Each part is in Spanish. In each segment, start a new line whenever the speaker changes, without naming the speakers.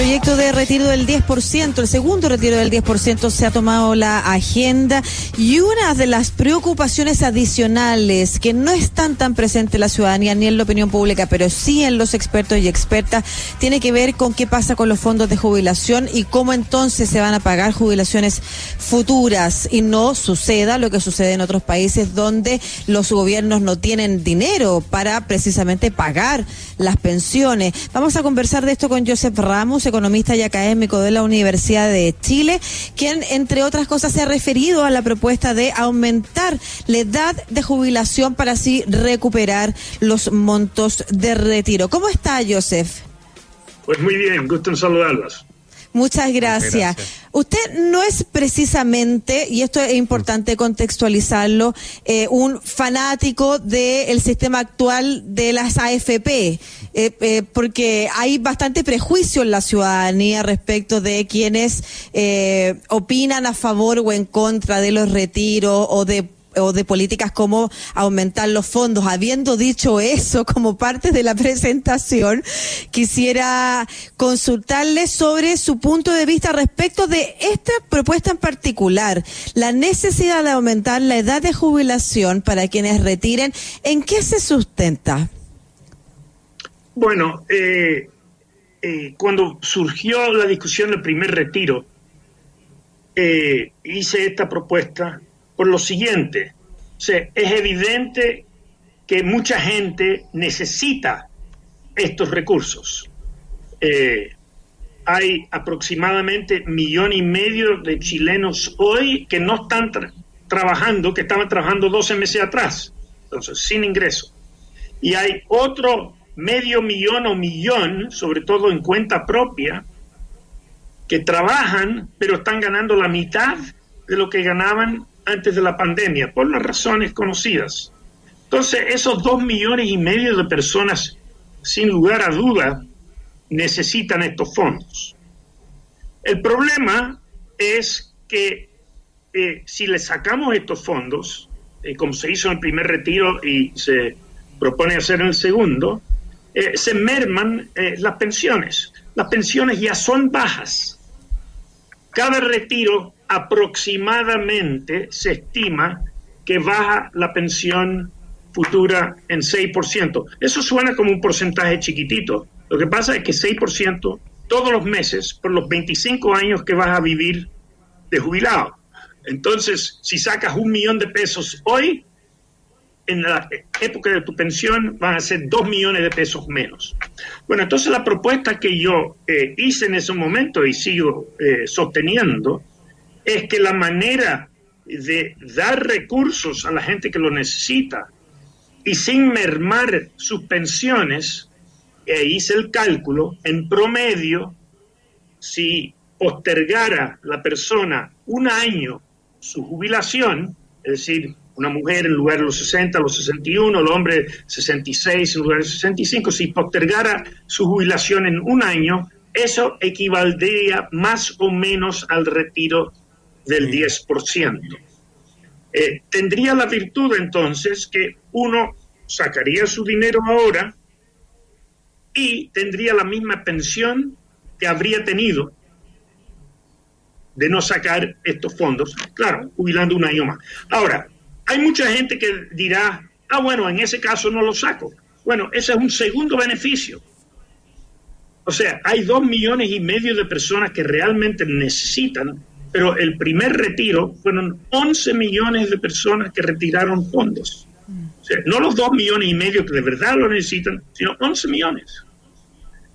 proyecto de retiro del 10%, el segundo retiro del 10% se ha tomado la agenda y una de las preocupaciones adicionales que no están tan presentes en la ciudadanía ni en la opinión pública, pero sí en los expertos y expertas, tiene que ver con qué pasa con los fondos de jubilación y cómo entonces se van a pagar jubilaciones futuras y no suceda lo que sucede en otros países donde los gobiernos no tienen dinero para precisamente pagar las pensiones. Vamos a conversar de esto con Joseph Ramos, economista y académico de la Universidad de Chile, quien, entre otras cosas, se ha referido a la propuesta de aumentar la edad de jubilación para así recuperar los montos de retiro. ¿Cómo está, Joseph?
Pues muy bien, gusto en saludarlos.
Muchas gracias. Usted no es precisamente, y esto es importante contextualizarlo, eh, un fanático del sistema actual de las AFP, eh, eh, porque hay bastante prejuicio en la ciudadanía respecto de quienes opinan a favor o en contra de los retiros o de o de políticas como aumentar los fondos. Habiendo dicho eso como parte de la presentación, quisiera consultarle sobre su punto de vista respecto de esta propuesta en particular, la necesidad de aumentar la edad de jubilación para quienes retiren. ¿En qué se sustenta?
Bueno, eh, eh, cuando surgió la discusión del primer retiro, eh, hice esta propuesta por lo siguiente. Es evidente que mucha gente necesita estos recursos. Eh, hay aproximadamente millón y medio de chilenos hoy que no están trabajando, que estaban trabajando 12 meses atrás, entonces sin ingreso. Y hay otro medio millón o millón, sobre todo en cuenta propia, que trabajan, pero están ganando la mitad de lo que ganaban antes de la pandemia, por las razones conocidas. Entonces, esos dos millones y medio de personas, sin lugar a duda, necesitan estos fondos. El problema es que eh, si le sacamos estos fondos, eh, como se hizo en el primer retiro y se propone hacer en el segundo, eh, se merman las pensiones. Las pensiones ya son bajas. Cada retiro aproximadamente se estima que baja la pensión futura en 6%. Eso suena como un porcentaje chiquitito. Lo que pasa es que 6% todos los meses por los 25 años que vas a vivir de jubilado. Entonces, si sacas un millón de pesos hoy, en la época de tu pensión van a ser dos millones de pesos menos. Bueno, entonces la propuesta que yo eh, hice en ese momento y sigo eh, sosteniendo es que la manera de dar recursos a la gente que lo necesita y sin mermar sus pensiones, e hice el cálculo, en promedio, si postergara la persona un año su jubilación, es decir, una mujer en lugar de los 60, los 61, el hombre 66 en lugar de 65, si postergara su jubilación en un año, eso equivaldría más o menos al retiro del 10%. Eh, tendría la virtud entonces que uno sacaría su dinero ahora y tendría la misma pensión que habría tenido de no sacar estos fondos, claro, jubilando un año más. Ahora, hay mucha gente que dirá, ah, bueno, en ese caso no lo saco. Bueno, ese es un segundo beneficio. O sea, hay dos millones y medio de personas que realmente necesitan pero el primer retiro fueron 11 millones de personas que retiraron fondos. O sea, no los 2 millones y medio que de verdad lo necesitan, sino 11 millones.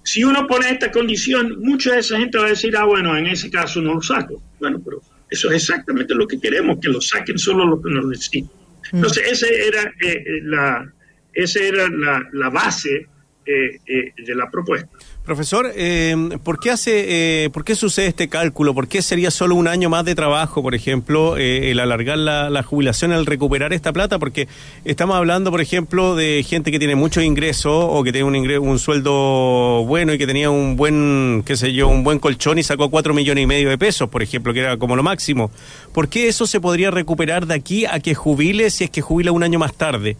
Si uno pone esta condición, mucha de esa gente va a decir, ah, bueno, en ese caso no lo saco. Bueno, pero eso es exactamente lo que queremos, que lo saquen solo los que nos necesitan. Mm. Entonces, esa era, eh, eh, la, esa era la, la base eh, de la propuesta.
Profesor, eh, ¿por, qué hace, eh, ¿por qué sucede este cálculo? ¿Por qué sería solo un año más de trabajo, por ejemplo, eh, el alargar la, jubilación, el recuperar esta plata? Porque estamos hablando, por ejemplo, de gente que tiene mucho ingreso o que tiene un, ingreso, un sueldo bueno y que tenía un buen, qué sé yo, un buen colchón y sacó cuatro millones y medio de pesos, por ejemplo, que era como lo máximo. ¿Por qué eso se podría recuperar de aquí a que jubile si es que jubila un año más tarde?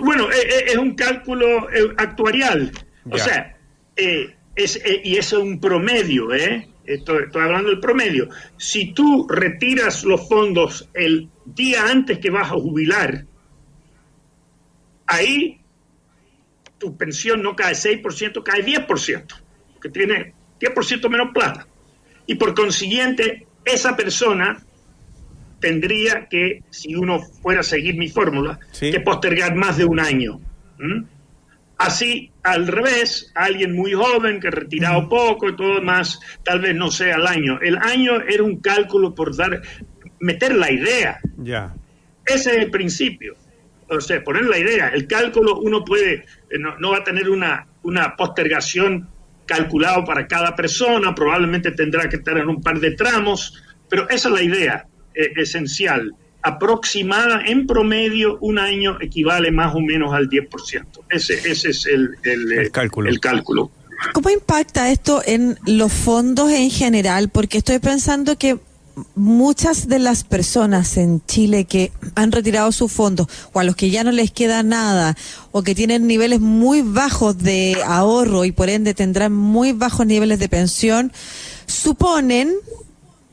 Bueno, es un cálculo actuarial. O sea, eh, es, eh, y eso es un promedio, ¿eh? Estoy, estoy hablando del promedio. Si tú retiras los fondos el día antes que vas a jubilar, ahí tu pensión no cae 6%, cae 10%, que tiene 10% menos plata. Y por consiguiente, esa persona tendría que, si uno fuera a seguir mi fórmula, que postergar más de un año. Así, al revés, alguien muy joven que ha retirado poco y todo más, tal vez no sea el año. El año era un cálculo por dar, meter la idea.
Ya.
Ese es el principio. O sea, poner la idea. El cálculo uno puede, eh, no, va a tener una, una postergación calculado para cada persona, probablemente tendrá que estar en un par de tramos, pero esa es la idea eh, esencial aproximada en promedio un año equivale más o menos al 10%. Ese, ese es el, el, cálculo. el cálculo.
¿Cómo impacta esto en los fondos en general? Porque estoy pensando que muchas de las personas en Chile que han retirado sus fondos o a los que ya no les queda nada o que tienen niveles muy bajos de ahorro y por ende tendrán muy bajos niveles de pensión, suponen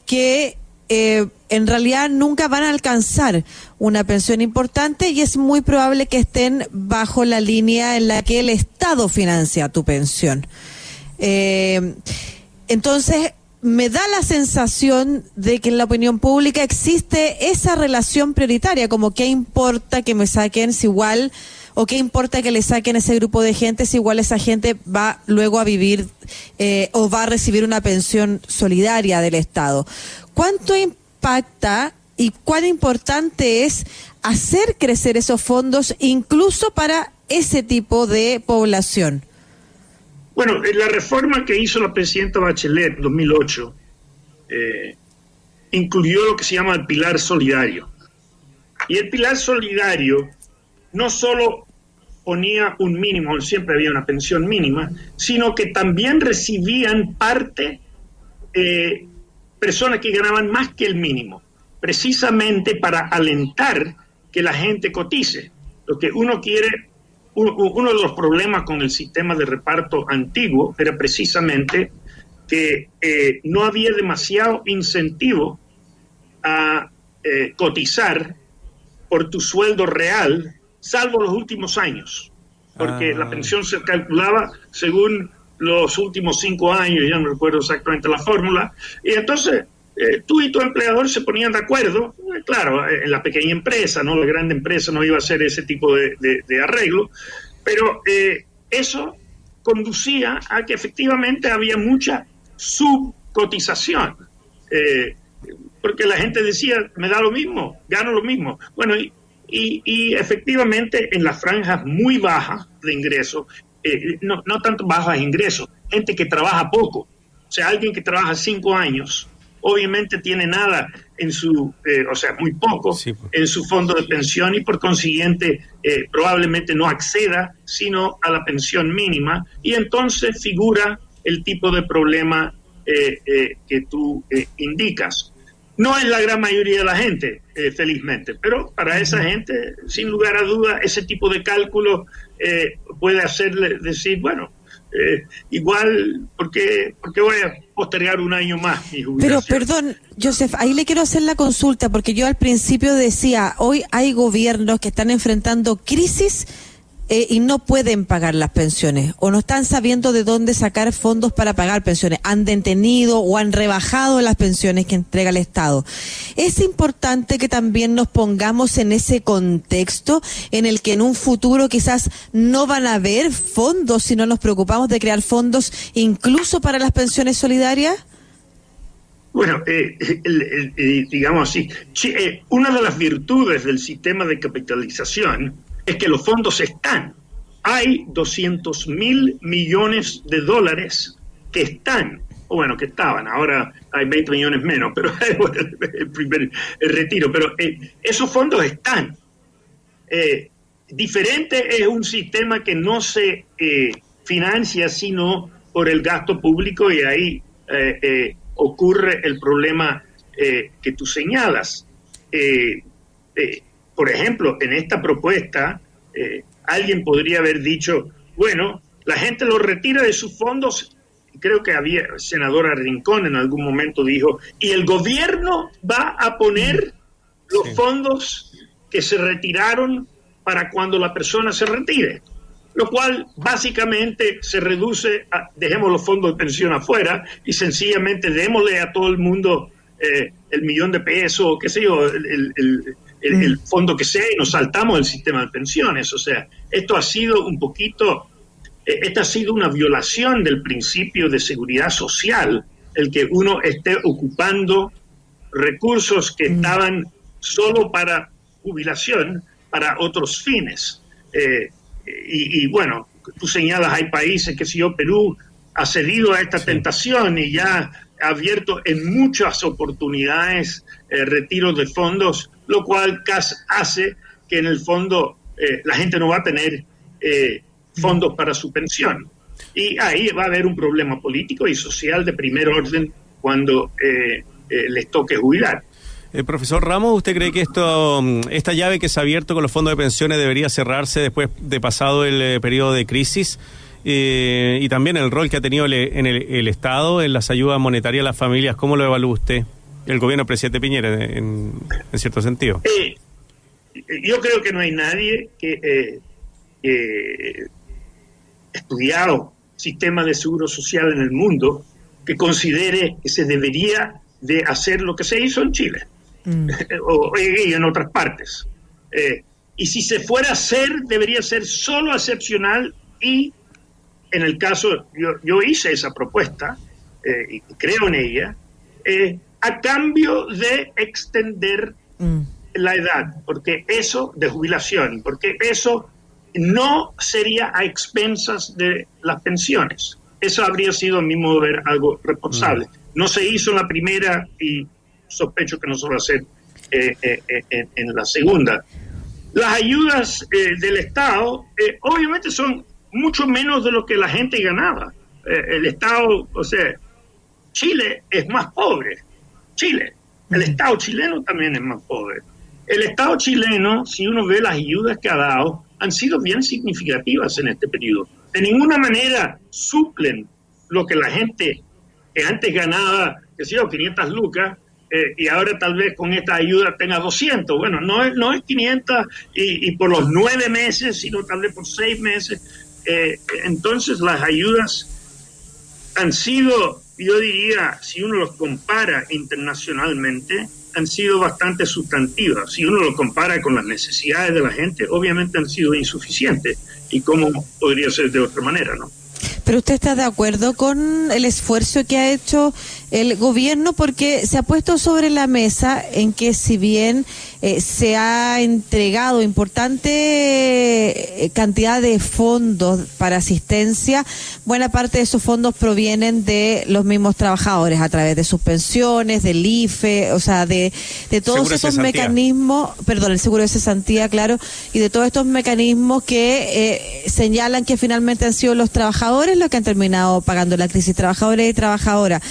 que eh, en realidad nunca van a alcanzar una pensión importante y es muy probable que estén bajo la línea en la que el Estado financia tu pensión. Eh, entonces, me da la sensación de que en la opinión pública existe esa relación prioritaria, como qué importa que me saquen si igual, o qué importa que le saquen ese grupo de gente si igual esa gente va luego a vivir eh, o va a recibir una pensión solidaria del Estado. ¿Cuánto impacta y cuán importante es hacer crecer esos fondos incluso para ese tipo de población?
Bueno, la reforma que hizo la presidenta Bachelet en 2008 eh, incluyó lo que se llama el pilar solidario. Y el pilar solidario no solo ponía un mínimo, siempre había una pensión mínima, sino que también recibían parte eh, personas que ganaban más que el mínimo, precisamente para alentar que la gente cotice. Lo que uno quiere, uno de los problemas con el sistema de reparto antiguo era precisamente que eh, no había demasiado incentivo a eh, cotizar por tu sueldo real, salvo los últimos años, porque la ah. pensión se calculaba según los últimos cinco años, ya no recuerdo exactamente la fórmula, y entonces eh, tú y tu empleador se ponían de acuerdo, eh, claro, en la pequeña empresa, ¿no? La grande empresa no iba a hacer ese tipo de, arreglo, pero eh, eso conducía a que efectivamente había mucha subcotización, porque la gente decía, me da lo mismo, gano lo mismo. Bueno, y, y efectivamente en las franjas muy bajas de ingresos, eh, no, no tanto bajos ingresos, gente que trabaja poco. O sea, alguien que trabaja cinco años, obviamente tiene nada en su, eh, o sea, muy poco pues. en su fondo de pensión y por consiguiente eh, probablemente no acceda sino a la pensión mínima y entonces figura el tipo de problema que tú indicas. No es la gran mayoría de la gente, felizmente, pero para esa gente, sin lugar a duda, ese tipo de cálculo eh, puede hacerle decir, bueno, eh, igual, ¿por qué, voy a postergar un año más mi
Pero perdón, Joseph, ahí le quiero hacer la consulta, porque yo al principio decía, hoy hay gobiernos que están enfrentando crisis eh, y no pueden pagar las pensiones o no están sabiendo de dónde sacar fondos para pagar pensiones, han detenido o han rebajado las pensiones que entrega el Estado. Es importante que también nos pongamos en ese contexto en el que en un futuro quizás no van a haber fondos si no nos preocupamos de crear fondos incluso para las pensiones solidarias.
Bueno, eh, eh, digamos así, una de las virtudes del sistema de capitalización es que los fondos están. Hay 200 mil millones de dólares que están, o bueno, que estaban, ahora hay 20 millones menos, pero el primer retiro, pero eh, esos fondos están. Eh, diferente es un sistema que no se eh, financia sino por el gasto público y ahí ocurre el problema que tú señalas por ejemplo, en esta propuesta, eh, alguien podría haber dicho, bueno, la gente lo retira de sus fondos creo que había, senadora Rincón en algún momento dijo, y el gobierno va a poner los fondos que se retiraron para cuando la persona se retire, lo cual básicamente se reduce a, dejemos los fondos de pensión afuera y sencillamente démosle a todo el mundo eh, el millón de pesos, qué sé yo, el, el, mm. fondo que sea y nos saltamos el sistema de pensiones. O sea, esto ha sido un poquito, eh, esta ha sido una violación del principio de seguridad social, el que uno esté ocupando recursos que mm. estaban solo para jubilación para otros fines. Eh, y, bueno, tú señalas, hay países, que si yo, Perú ha cedido a esta tentación y ya ha abierto en muchas oportunidades eh, retiros de fondos, lo cual hace que en el fondo eh, la gente no va a tener fondos para su pensión. Y ahí va a haber un problema político y social de primer orden cuando les toque jubilar.
Eh, profesor Ramos, ¿usted cree que esto, mm, esta llave que se ha abierto con los fondos de pensiones debería cerrarse después de pasado el eh, periodo de crisis? Eh, y también el rol que ha tenido en el, Estado en las ayudas monetarias a las familias, ¿cómo lo evalúa usted? El gobierno del presidente Piñera, en, cierto sentido.
yo creo que no hay nadie que eh, estudiado sistema de seguro social en el mundo que considere que se debería de hacer lo que se hizo en Chile. Mm. o, y en otras partes. Eh, y si se fuera a hacer, debería ser solo excepcional y en el caso, yo, yo hice esa propuesta eh, y creo en ella, eh, a cambio de extender mm. la edad, porque eso, de jubilación, porque eso no sería a expensas de las pensiones. Eso habría sido, a mi modo de ver, algo responsable. Mm. No se hizo la primera y sospecho que no se va a hacer eh, eh, eh, en, la segunda. Las ayudas del Estado obviamente son mucho menos de lo que la gente ganaba. el Estado, o sea, Chile es más pobre. Chile. El Estado chileno también es más pobre. El Estado chileno, si uno ve las ayudas que ha dado, han sido bien significativas en este periodo. De ninguna manera suplen lo que la gente que antes ganaba, que sé 500 lucas, eh, y ahora tal vez con esta ayuda tenga 200. Bueno, no es, no es 500 y, por los nueve meses, sino tal vez por seis meses. Eh, entonces las ayudas han sido, yo diría, si uno los compara internacionalmente, han sido bastante sustantivas. Si uno lo compara con las necesidades de la gente, obviamente han sido insuficientes. ¿Y cómo podría ser de otra manera, no?
Pero usted está de acuerdo con el esfuerzo que ha hecho el gobierno porque se ha puesto sobre la mesa en que si bien eh, se ha entregado importante eh, cantidad de fondos para asistencia, buena parte de esos fondos provienen de los mismos trabajadores a través de sus pensiones, del IFE, o sea, de, de todos esos mecanismos, perdón, el seguro de cesantía, claro, y de todos estos mecanismos que eh, señalan que finalmente han sido los trabajadores los que han terminado pagando la crisis, trabajadores y trabajadoras.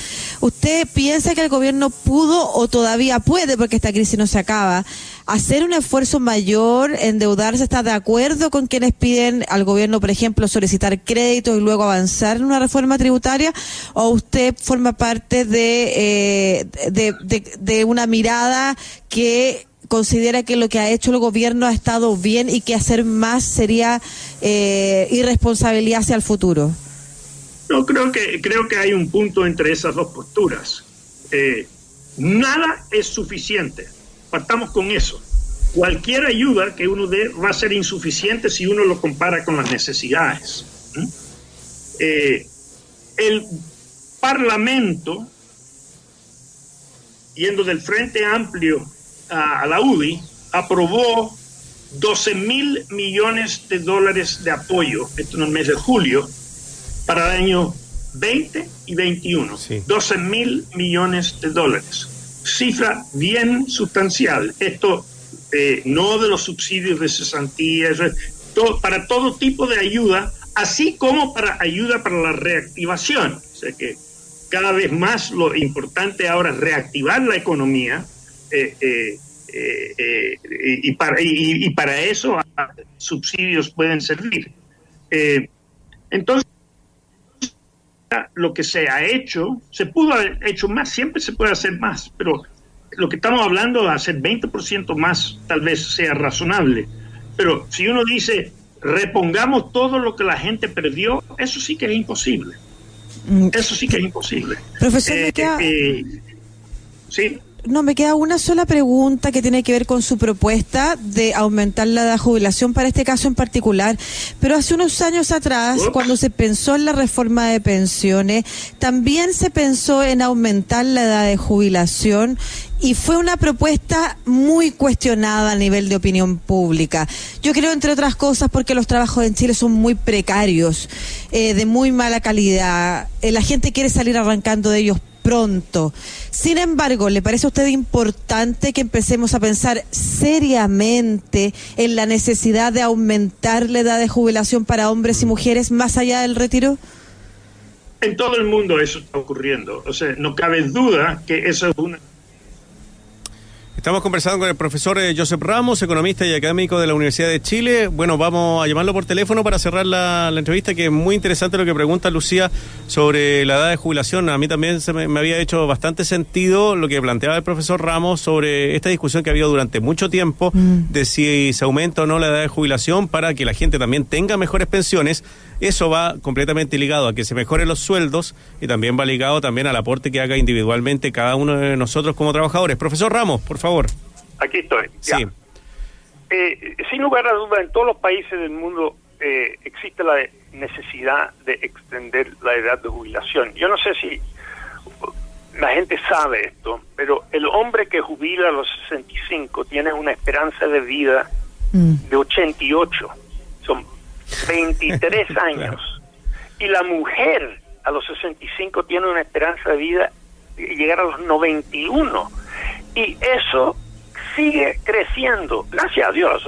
¿Usted piensa que el gobierno pudo o todavía puede, porque esta crisis no se acaba, hacer un esfuerzo mayor, endeudarse, está de acuerdo con quienes piden al gobierno, por ejemplo, solicitar créditos y luego avanzar en una reforma tributaria? ¿O usted forma parte de, eh, de, una mirada que considera que lo que ha hecho el gobierno ha estado bien y que hacer más sería eh, irresponsabilidad hacia el futuro?
No, creo que, creo que hay un punto entre esas dos posturas. Eh, nada es suficiente partamos con eso. Cualquier ayuda que uno dé va a ser insuficiente si uno lo compara con las necesidades. Eh, el Parlamento, yendo del Frente Amplio a, la UDI, aprobó 12 mil millones de dólares de apoyo, esto en el mes de julio, para el año 20 y 21. 12 mil millones de dólares cifra bien sustancial. Esto eh, no de los subsidios de cesantía, para todo tipo de ayuda, así como para ayuda para la reactivación. O sea que cada vez más lo importante ahora es reactivar la economía eh, eh, y, para, y, para eso subsidios pueden servir. entonces, lo que se ha hecho, se pudo haber hecho más, siempre se puede hacer más, pero lo que estamos hablando de hacer 20% más tal vez sea razonable. Pero si uno dice, repongamos todo lo que la gente perdió, eso sí que es imposible. Mm. Eso sí que es imposible.
Profesor, eh, eh, sí. No, me queda una sola pregunta que tiene que ver con su propuesta de aumentar la edad de jubilación para este caso en particular. Pero hace unos años atrás, cuando se pensó en la reforma de pensiones, también se pensó en aumentar la edad de jubilación y fue una propuesta muy cuestionada a nivel de opinión pública. Yo creo, entre otras cosas, porque los trabajos en Chile son muy precarios, eh, de muy mala calidad. Eh, la gente quiere salir arrancando de ellos pronto. Sin embargo, ¿le parece a usted importante que empecemos a pensar seriamente en la necesidad de aumentar la edad de jubilación para hombres y mujeres más allá del retiro?
En todo el mundo eso está ocurriendo. O sea, no cabe duda que eso es una
Estamos conversando con el profesor eh, Josep Ramos, economista y académico de la Universidad de Chile. Bueno, vamos a llamarlo por teléfono para cerrar la, entrevista, que es muy interesante lo que pregunta Lucía sobre la edad de jubilación. A mí también se me, había hecho bastante sentido lo que planteaba el profesor Ramos sobre esta discusión que ha habido durante mucho tiempo mm. de si se aumenta o no la edad de jubilación para que la gente también tenga mejores pensiones eso va completamente ligado a que se mejoren los sueldos y también va ligado también al aporte que haga individualmente cada uno de nosotros como trabajadores. Profesor Ramos, por favor.
Aquí estoy. Sí. Eh, sin lugar a duda, en todos los países del mundo eh, existe la necesidad de extender la edad de jubilación. Yo no sé si la gente sabe esto, pero el hombre que jubila a los 65 tiene una esperanza de vida mm. de 88. Son 23 años. Y la mujer a los 65 tiene una esperanza de vida de llegar a los 91. Y eso sigue creciendo, gracias a Dios.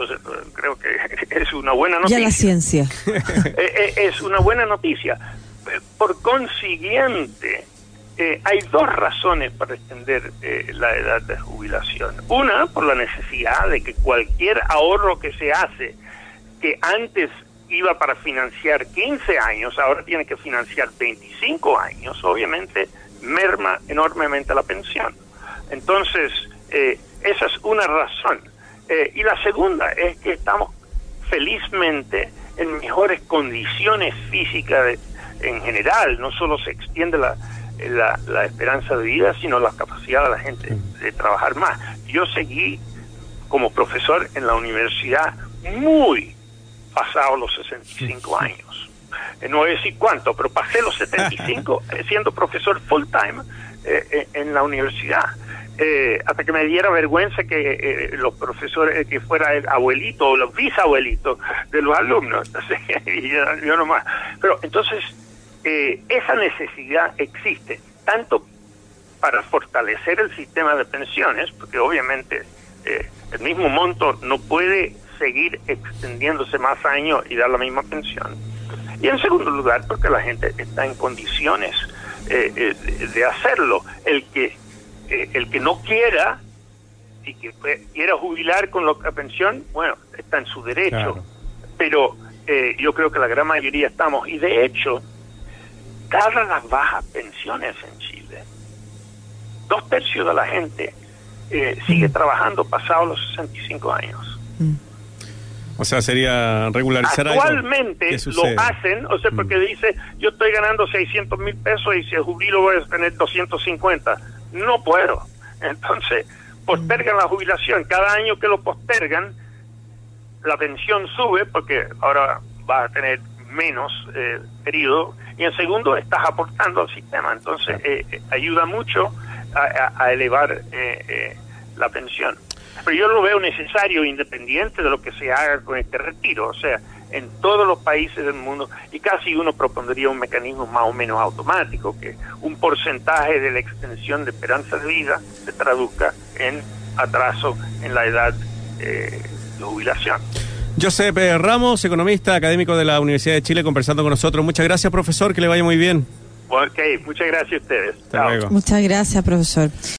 creo que es una buena noticia.
Ya la ciencia.
Eh, eh, es una buena noticia. Por consiguiente, eh, hay dos razones para extender la edad de jubilación. Una, por la necesidad de que cualquier ahorro que se hace, que antes iba para financiar 15 años, ahora tiene que financiar 25 años, obviamente merma enormemente la pensión. Entonces, eh, esa es una razón. Eh, y la segunda es que estamos felizmente en mejores condiciones físicas en general, no solo se extiende la, la, la, esperanza de vida, sino la capacidad de la gente de trabajar más. Yo seguí como profesor en la universidad muy pasado los 65 años. Eh, no voy a decir cuánto, pero pasé los 75 eh, siendo profesor full time eh, en la universidad. Hasta que me diera vergüenza que los profesores, que fuera el abuelito o los bisabuelitos de los alumnos. Entonces, yo, yo nomás. Pero entonces, esa necesidad existe, tanto para fortalecer el sistema de pensiones, porque obviamente el mismo monto no puede seguir extendiéndose más años y dar la misma pensión. Y en segundo lugar, porque la gente está en condiciones eh, eh, de hacerlo. El que, eh, el que no quiera y que quiera jubilar con la pensión, bueno, está en su derecho. Pero yo creo que la gran mayoría estamos. Y de hecho, dadas las bajas pensiones en Chile, dos tercios de la gente sigue mm. trabajando pasados los 65 años. Mm.
O sea, sería regularizar
Actualmente lo hacen, o sea, porque mm. dice, yo estoy ganando 600 mil pesos y si jubilo voy a tener 250. No puedo. Entonces, postergan la jubilación. Cada año que lo postergan, la pensión sube porque ahora va a tener menos eh, periodo. Y en segundo, estás aportando al sistema. Entonces, eh, eh, ayuda mucho a, elevar eh, la pensión pero yo lo veo necesario independiente de lo que se haga con este retiro, o sea, en todos los países del mundo, y casi uno propondría un mecanismo más o menos automático, que un porcentaje de la extensión de esperanza de vida se traduzca en atraso en la edad eh, de jubilación.
Josep Ramos, economista académico de la Universidad de Chile, conversando con nosotros. Muchas gracias, profesor, que le vaya muy bien.
Ok, muchas gracias a ustedes.
Muchas gracias, profesor.